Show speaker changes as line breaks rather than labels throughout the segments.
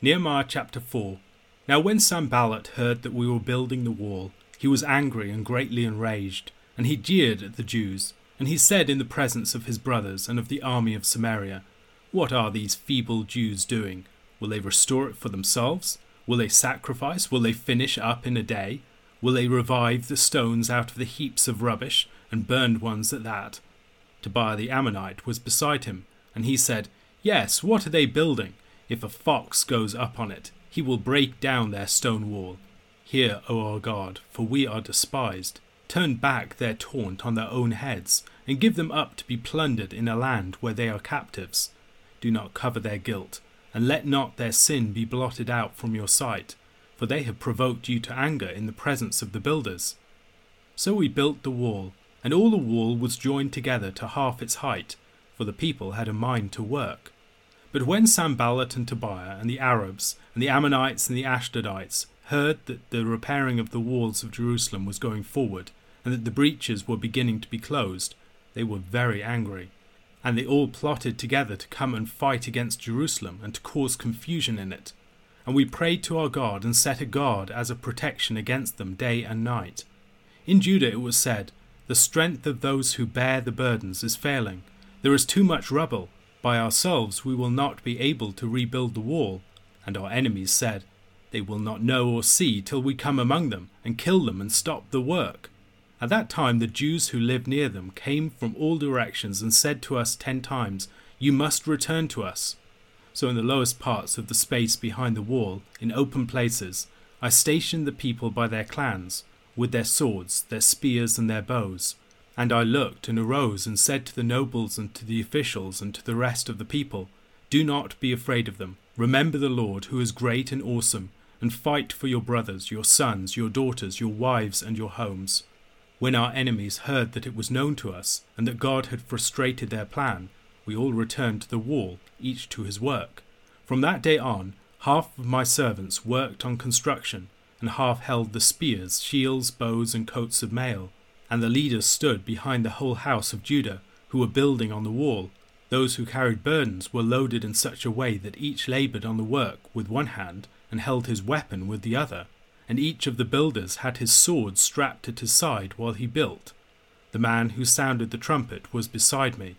Nehemiah chapter 4 Now when Sanballat heard that we were building the wall, he was angry and greatly enraged, and he jeered at the Jews. And he said in the presence of his brothers and of the army of Samaria, What are these feeble Jews doing? Will they restore it for themselves? Will they sacrifice? Will they finish up in a day? Will they revive the stones out of the heaps of rubbish, and burned ones at that? Tobiah the Ammonite was beside him, and he said, Yes, what are they building? If a fox goes up on it, he will break down their stone wall. Hear, O our God, for we are despised. Turn back their taunt on their own heads, and give them up to be plundered in a land where they are captives. Do not cover their guilt, and let not their sin be blotted out from your sight, for they have provoked you to anger in the presence of the builders. So we built the wall, and all the wall was joined together to half its height, for the people had a mind to work. But when Sanballat and Tobiah and the Arabs and the Ammonites and the Ashdodites heard that the repairing of the walls of Jerusalem was going forward, and that the breaches were beginning to be closed, they were very angry. And they all plotted together to come and fight against Jerusalem and to cause confusion in it. And we prayed to our God and set a guard as a protection against them day and night. In Judah it was said, The strength of those who bear the burdens is failing. There is too much rubble by ourselves we will not be able to rebuild the wall. And our enemies said, They will not know or see till we come among them, and kill them and stop the work. At that time the Jews who lived near them came from all directions and said to us ten times, You must return to us. So in the lowest parts of the space behind the wall, in open places, I stationed the people by their clans, with their swords, their spears, and their bows and I looked and arose and said to the nobles and to the officials and to the rest of the people, Do not be afraid of them. Remember the Lord, who is great and awesome, and fight for your brothers, your sons, your daughters, your wives, and your homes. When our enemies heard that it was known to us, and that God had frustrated their plan, we all returned to the wall, each to his work. From that day on, half of my servants worked on construction, and half held the spears, shields, bows, and coats of mail and the leaders stood behind the whole house of Judah, who were building on the wall. Those who carried burdens were loaded in such a way that each laboured on the work with one hand and held his weapon with the other, and each of the builders had his sword strapped at his side while he built. The man who sounded the trumpet was beside me,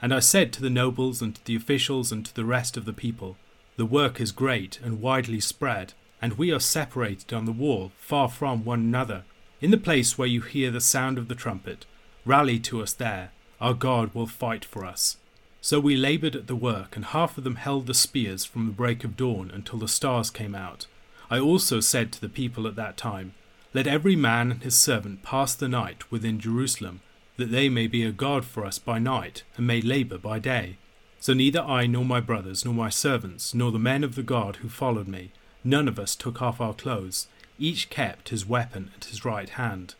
and I said to the nobles and to the officials and to the rest of the people, The work is great and widely spread, and we are separated on the wall, far from one another in the place where you hear the sound of the trumpet, rally to us there, our God will fight for us. So we laboured at the work, and half of them held the spears from the break of dawn until the stars came out. I also said to the people at that time, Let every man and his servant pass the night within Jerusalem, that they may be a guard for us by night, and may labour by day. So neither I nor my brothers, nor my servants, nor the men of the guard who followed me, none of us took off our clothes each kept his weapon at his right hand.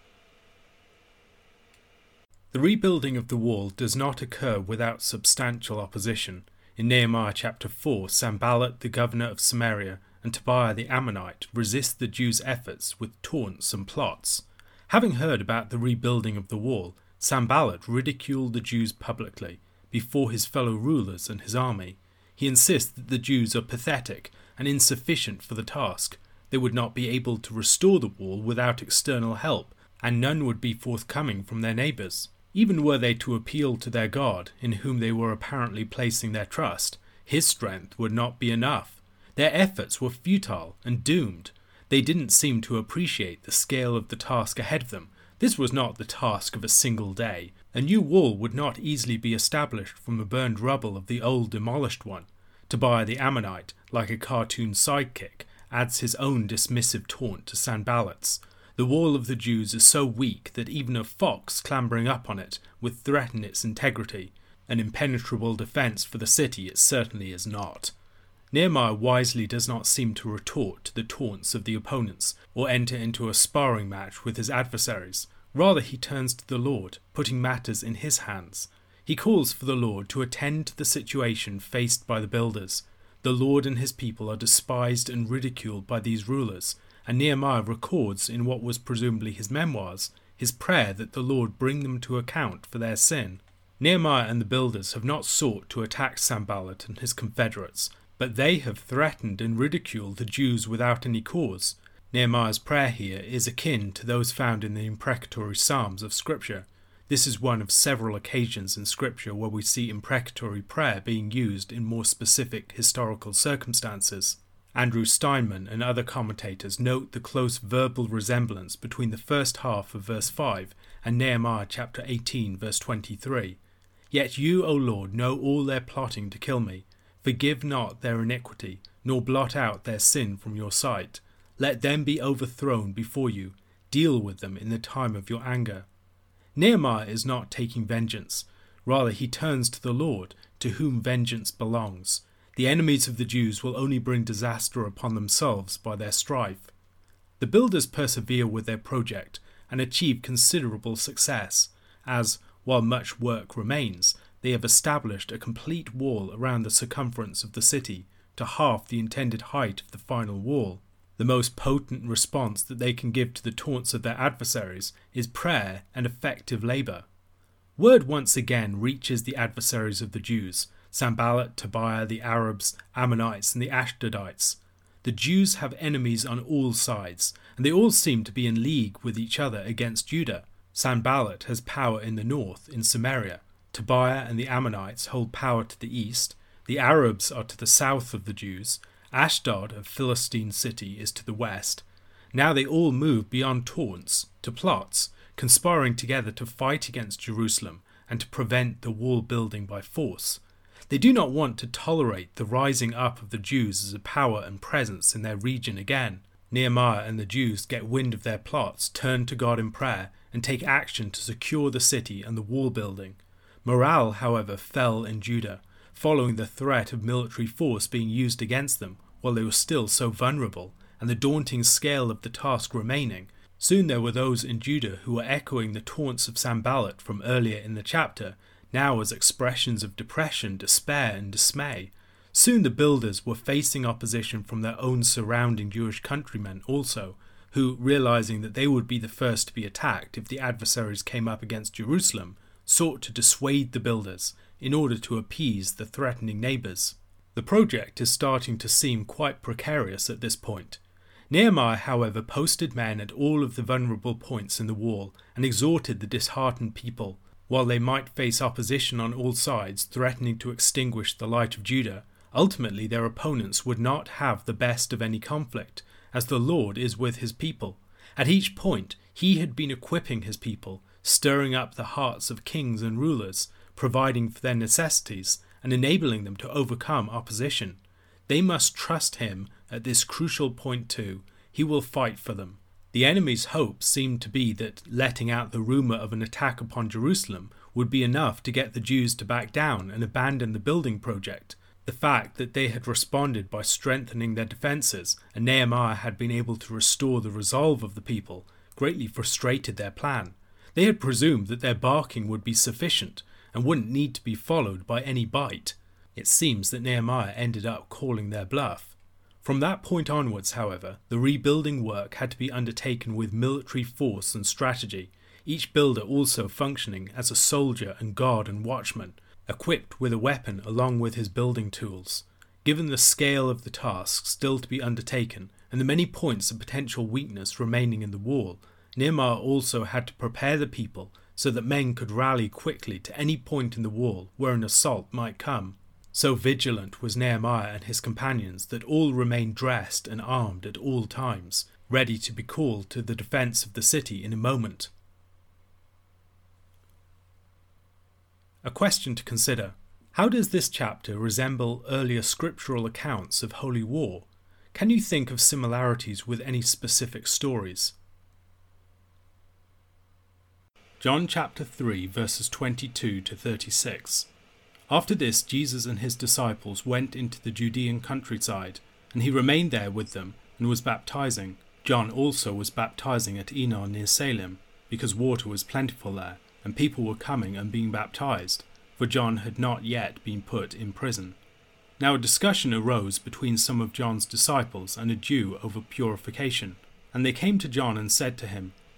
The rebuilding of the wall does not occur without substantial opposition. In Nehemiah chapter 4, Sanballat, the governor of Samaria, and Tobiah the Ammonite resist the Jews' efforts with taunts and plots. Having heard about the rebuilding of the wall, Sanballat ridiculed the Jews publicly before his fellow rulers and his army. He insists that the Jews are pathetic and insufficient for the task, they would not be able to restore the wall without external help, and none would be forthcoming from their neighbours. Even were they to appeal to their God, in whom they were apparently placing their trust, his strength would not be enough. Their efforts were futile and doomed. They didn't seem to appreciate the scale of the task ahead of them. This was not the task of a single day. A new wall would not easily be established from the burned rubble of the old demolished one. Tobiah the Ammonite, like a cartoon sidekick, adds his own dismissive taunt to Sanballat's. The wall of the Jews is so weak that even a fox clambering up on it would threaten its integrity. An impenetrable defence for the city it certainly is not. Nehemiah wisely does not seem to retort to the taunts of the opponents or enter into a sparring match with his adversaries. Rather, he turns to the Lord, putting matters in his hands. He calls for the Lord to attend to the situation faced by the builders, the Lord and his people are despised and ridiculed by these rulers, and Nehemiah records in what was presumably his memoirs his prayer that the Lord bring them to account for their sin. Nehemiah and the builders have not sought to attack Sanballat and his confederates, but they have threatened and ridiculed the Jews without any cause. Nehemiah's prayer here is akin to those found in the imprecatory Psalms of Scripture. This is one of several occasions in Scripture where we see imprecatory prayer being used in more specific historical circumstances. Andrew Steinmann and other commentators note the close verbal resemblance between the first half of verse 5 and Nehemiah chapter 18, verse 23. Yet you, O Lord, know all their plotting to kill me. Forgive not their iniquity, nor blot out their sin from your sight. Let them be overthrown before you. Deal with them in the time of your anger. Nehemiah is not taking vengeance. Rather, he turns to the Lord, to whom vengeance belongs. The enemies of the Jews will only bring disaster upon themselves by their strife. The builders persevere with their project and achieve considerable success, as, while much work remains, they have established a complete wall around the circumference of the city to half the intended height of the final wall. The most potent response that they can give to the taunts of their adversaries is prayer and effective labour. Word once again reaches the adversaries of the Jews Sanballat, Tobiah, the Arabs, Ammonites, and the Ashdodites. The Jews have enemies on all sides, and they all seem to be in league with each other against Judah. Sanballat has power in the north, in Samaria. Tobiah and the Ammonites hold power to the east. The Arabs are to the south of the Jews. Ashdod, a Philistine city, is to the west. Now they all move beyond taunts to plots, conspiring together to fight against Jerusalem and to prevent the wall building by force. They do not want to tolerate the rising up of the Jews as a power and presence in their region again. Nehemiah and the Jews get wind of their plots, turn to God in prayer, and take action to secure the city and the wall building. Morale, however, fell in Judah, following the threat of military force being used against them while they were still so vulnerable, and the daunting scale of the task remaining. Soon there were those in Judah who were echoing the taunts of Sanballat from earlier in the chapter now as expressions of depression, despair, and dismay. Soon the builders were facing opposition from their own surrounding Jewish countrymen also, who, realizing that they would be the first to be attacked if the adversaries came up against Jerusalem, sought to dissuade the builders in order to appease the threatening neighbours. The project is starting to seem quite precarious at this point. Nehemiah, however, posted men at all of the vulnerable points in the wall and exhorted the disheartened people while they might face opposition on all sides threatening to extinguish the light of Judah, ultimately their opponents would not have the best of any conflict, as the Lord is with his people. At each point, he had been equipping his people, stirring up the hearts of kings and rulers, providing for their necessities, and enabling them to overcome opposition. They must trust him at this crucial point too. He will fight for them. The enemy's hope seemed to be that letting out the rumour of an attack upon Jerusalem would be enough to get the Jews to back down and abandon the building project. The fact that they had responded by strengthening their defences and Nehemiah had been able to restore the resolve of the people greatly frustrated their plan. They had presumed that their barking would be sufficient and wouldn't need to be followed by any bite. It seems that Nehemiah ended up calling their bluff. From that point onwards, however, the rebuilding work had to be undertaken with military force and strategy, each builder also functioning as a soldier and guard and watchman, equipped with a weapon along with his building tools. Given the scale of the task still to be undertaken and the many points of potential weakness remaining in the wall, Nehemiah also had to prepare the people so that men could rally quickly to any point in the wall where an assault might come. So vigilant was Nehemiah and his companions that all remained dressed and armed at all times, ready to be called to the defence of the city in a moment. A question to consider How does this chapter resemble earlier scriptural accounts of holy war? Can you think of similarities with any specific stories? John chapter 3, verses 22 to 36. After this, Jesus and his disciples went into the Judean countryside, and he remained there with them and was baptizing. John also was baptizing at Aenon near Salim, because water was plentiful there, and people were coming and being baptized, for John had not yet been put in prison. Now a discussion arose between some of John's disciples and a Jew over purification. And they came to John and said to him,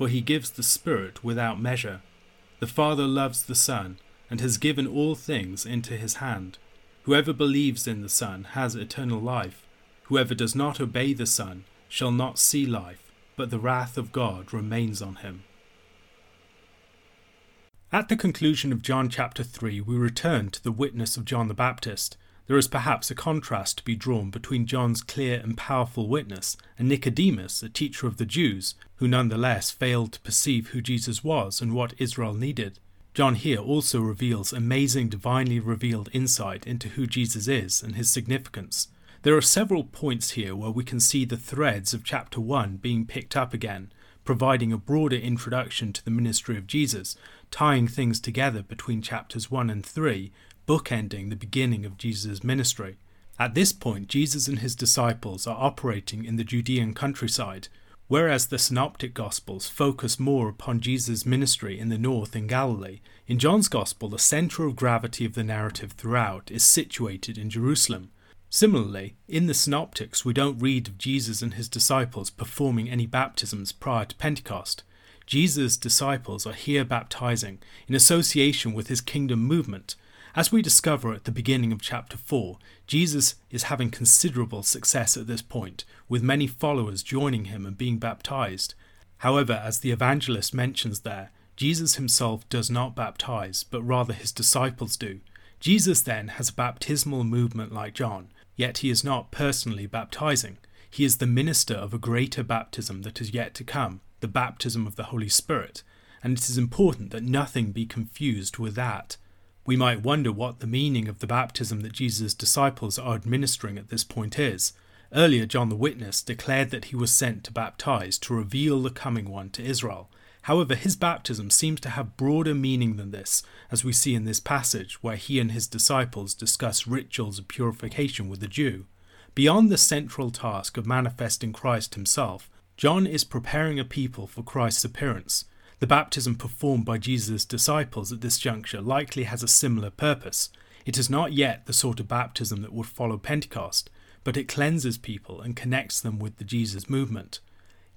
for he gives the Spirit without measure. The Father loves the Son, and has given all things into his hand. Whoever believes in the Son has eternal life. Whoever does not obey the Son shall not see life, but the wrath of God remains on him. At the conclusion of John chapter 3, we return to the witness of John the Baptist. There is perhaps a contrast to be drawn between John's clear and powerful witness and Nicodemus, a teacher of the Jews, who nonetheless failed to perceive who Jesus was and what Israel needed. John here also reveals amazing divinely revealed insight into who Jesus is and his significance. There are several points here where we can see the threads of chapter 1 being picked up again, providing a broader introduction to the ministry of Jesus, tying things together between chapters 1 and 3, bookending the beginning of Jesus' ministry. At this point, Jesus and his disciples are operating in the Judean countryside, whereas the Synoptic Gospels focus more upon Jesus' ministry in the north in Galilee. In John's Gospel, the centre of gravity of the narrative throughout is situated in Jerusalem. Similarly, in the Synoptics, we don't read of Jesus and his disciples performing any baptisms prior to Pentecost. Jesus' disciples are here baptizing in association with his kingdom movement, as we discover at the beginning of chapter 4, Jesus is having considerable success at this point, with many followers joining him and being baptized. However, as the evangelist mentions there, Jesus himself does not baptize, but rather his disciples do. Jesus then has a baptismal movement like John, yet he is not personally baptizing. He is the minister of a greater baptism that is yet to come, the baptism of the Holy Spirit, and it is important that nothing be confused with that. We might wonder what the meaning of the baptism that Jesus' disciples are administering at this point is. Earlier, John the Witness declared that he was sent to baptize to reveal the coming one to Israel. However, his baptism seems to have broader meaning than this, as we see in this passage, where he and his disciples discuss rituals of purification with the Jew. Beyond the central task of manifesting Christ himself, John is preparing a people for Christ's appearance. The baptism performed by Jesus' disciples at this juncture likely has a similar purpose. It is not yet the sort of baptism that would follow Pentecost, but it cleanses people and connects them with the Jesus movement.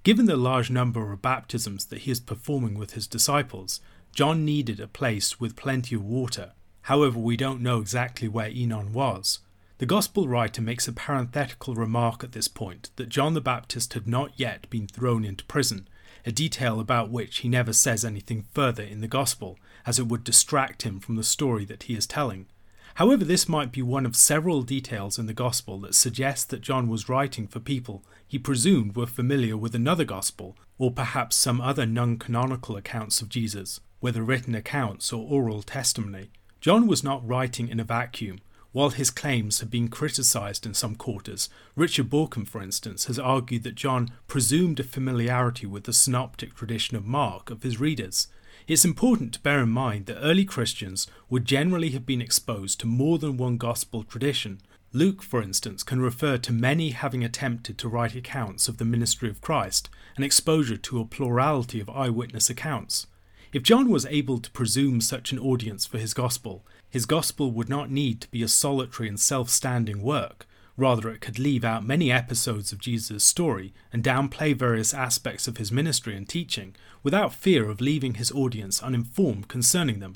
Given the large number of baptisms that he is performing with his disciples, John needed a place with plenty of water. However, we don't know exactly where Aenon was. The Gospel writer makes a parenthetical remark at this point that John the Baptist had not yet been thrown into prison, a detail about which he never says anything further in the Gospel, as it would distract him from the story that he is telling. However, this might be one of several details in the Gospel that suggest that John was writing for people he presumed were familiar with another Gospel, or perhaps some other non canonical accounts of Jesus, whether written accounts or oral testimony. John was not writing in a vacuum, while his claims have been criticised in some quarters, Richard Bauckham, for instance, has argued that John presumed a familiarity with the synoptic tradition of Mark of his readers. It's important to bear in mind that early Christians would generally have been exposed to more than one gospel tradition. Luke, for instance, can refer to many having attempted to write accounts of the ministry of Christ, and exposure to a plurality of eyewitness accounts. If John was able to presume such an audience for his gospel, his gospel would not need to be a solitary and self standing work. Rather, it could leave out many episodes of Jesus' story and downplay various aspects of his ministry and teaching without fear of leaving his audience uninformed concerning them.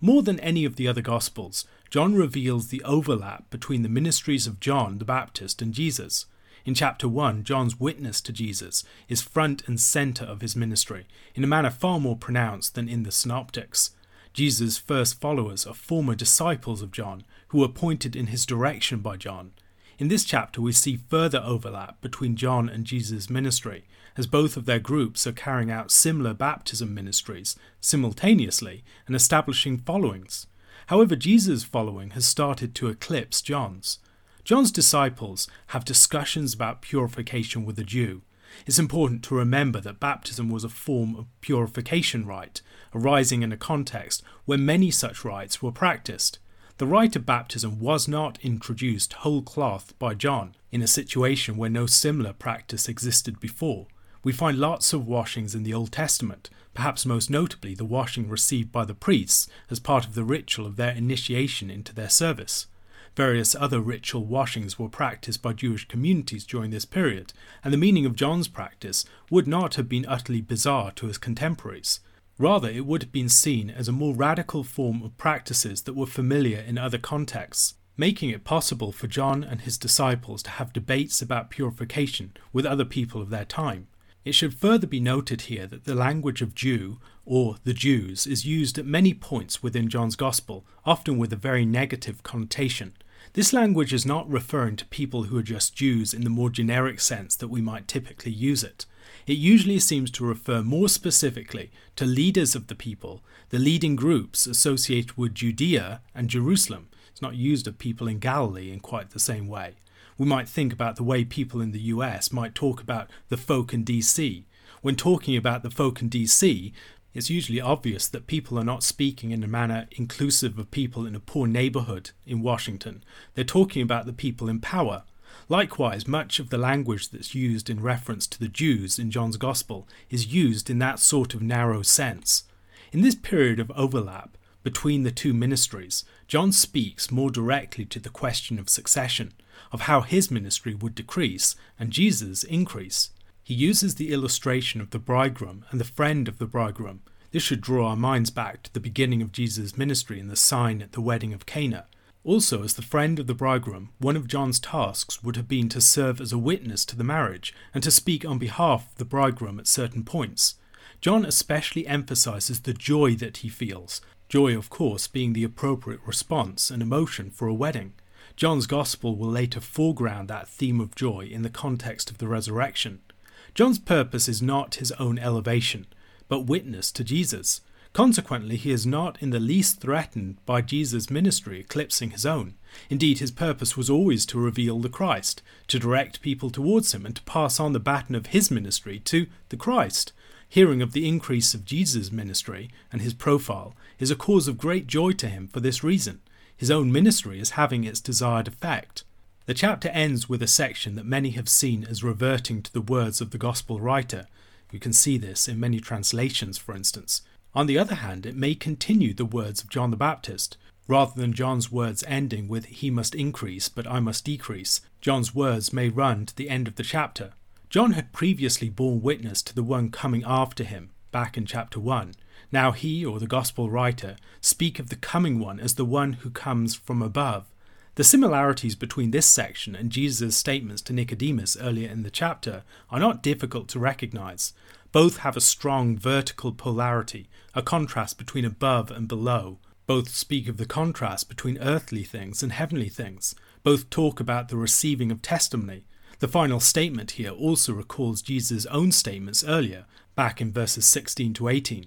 More than any of the other Gospels, John reveals the overlap between the ministries of John the Baptist and Jesus. In chapter 1, John's witness to Jesus is front and centre of his ministry, in a manner far more pronounced than in the Synoptics. Jesus' first followers are former disciples of John, who were pointed in his direction by John. In this chapter, we see further overlap between John and Jesus' ministry, as both of their groups are carrying out similar baptism ministries simultaneously and establishing followings. However, Jesus' following has started to eclipse John's. John's disciples have discussions about purification with the Jew. It's important to remember that baptism was a form of purification rite, arising in a context where many such rites were practiced. The rite of baptism was not introduced whole cloth by John in a situation where no similar practice existed before. We find lots of washings in the Old Testament, perhaps most notably the washing received by the priests as part of the ritual of their initiation into their service. Various other ritual washings were practiced by Jewish communities during this period, and the meaning of John's practice would not have been utterly bizarre to his contemporaries. Rather, it would have been seen as a more radical form of practices that were familiar in other contexts, making it possible for John and his disciples to have debates about purification with other people of their time. It should further be noted here that the language of Jew, or the Jews, is used at many points within John's Gospel, often with a very negative connotation. This language is not referring to people who are just Jews in the more generic sense that we might typically use it. It usually seems to refer more specifically to leaders of the people, the leading groups associated with Judea and Jerusalem. It's not used of people in Galilee in quite the same way. We might think about the way people in the US might talk about the folk in DC. When talking about the folk in DC, it's usually obvious that people are not speaking in a manner inclusive of people in a poor neighborhood in Washington. They're talking about the people in power. Likewise, much of the language that's used in reference to the Jews in John's Gospel is used in that sort of narrow sense. In this period of overlap between the two ministries, John speaks more directly to the question of succession, of how his ministry would decrease and Jesus increase. He uses the illustration of the bridegroom and the friend of the bridegroom. This should draw our minds back to the beginning of Jesus' ministry and the sign at the wedding of Cana. Also, as the friend of the bridegroom, one of John's tasks would have been to serve as a witness to the marriage and to speak on behalf of the bridegroom at certain points. John especially emphasizes the joy that he feels, joy, of course, being the appropriate response and emotion for a wedding. John's Gospel will later foreground that theme of joy in the context of the resurrection. John's purpose is not his own elevation, but witness to Jesus. Consequently, he is not in the least threatened by Jesus' ministry eclipsing his own. Indeed, his purpose was always to reveal the Christ, to direct people towards him, and to pass on the baton of his ministry to the Christ. Hearing of the increase of Jesus' ministry and his profile is a cause of great joy to him for this reason. His own ministry is having its desired effect. The chapter ends with a section that many have seen as reverting to the words of the Gospel writer. You can see this in many translations, for instance. On the other hand, it may continue the words of John the Baptist. Rather than John's words ending with, He must increase, but I must decrease, John's words may run to the end of the chapter. John had previously borne witness to the one coming after him, back in chapter 1. Now he, or the Gospel writer, speak of the coming one as the one who comes from above. The similarities between this section and Jesus' statements to Nicodemus earlier in the chapter are not difficult to recognize. Both have a strong vertical polarity, a contrast between above and below. Both speak of the contrast between earthly things and heavenly things. Both talk about the receiving of testimony. The final statement here also recalls Jesus' own statements earlier, back in verses 16 to 18.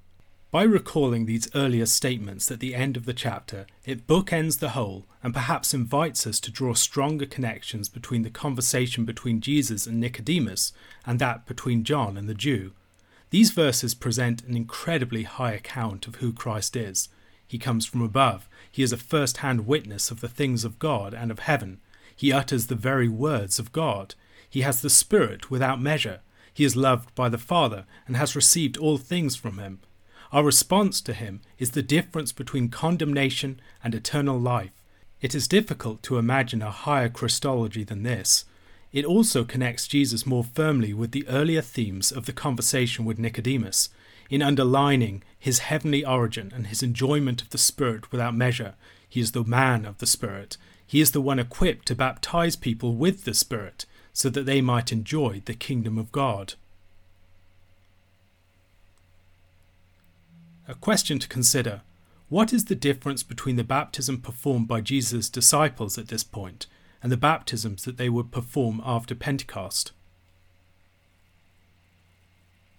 By recalling these earlier statements at the end of the chapter, it bookends the whole and perhaps invites us to draw stronger connections between the conversation between Jesus and Nicodemus and that between John and the Jew. These verses present an incredibly high account of who Christ is. He comes from above, he is a first hand witness of the things of God and of heaven. He utters the very words of God. He has the Spirit without measure. He is loved by the Father and has received all things from him. Our response to him is the difference between condemnation and eternal life. It is difficult to imagine a higher Christology than this. It also connects Jesus more firmly with the earlier themes of the conversation with Nicodemus. in underlining his heavenly origin and his enjoyment of the Spirit without measure. He is the man of the Spirit. He is the one equipped to baptize people with the Spirit so that they might enjoy the kingdom of God. A question to consider What is the difference between the baptism performed by Jesus' disciples at this point and the baptisms that they would perform after Pentecost?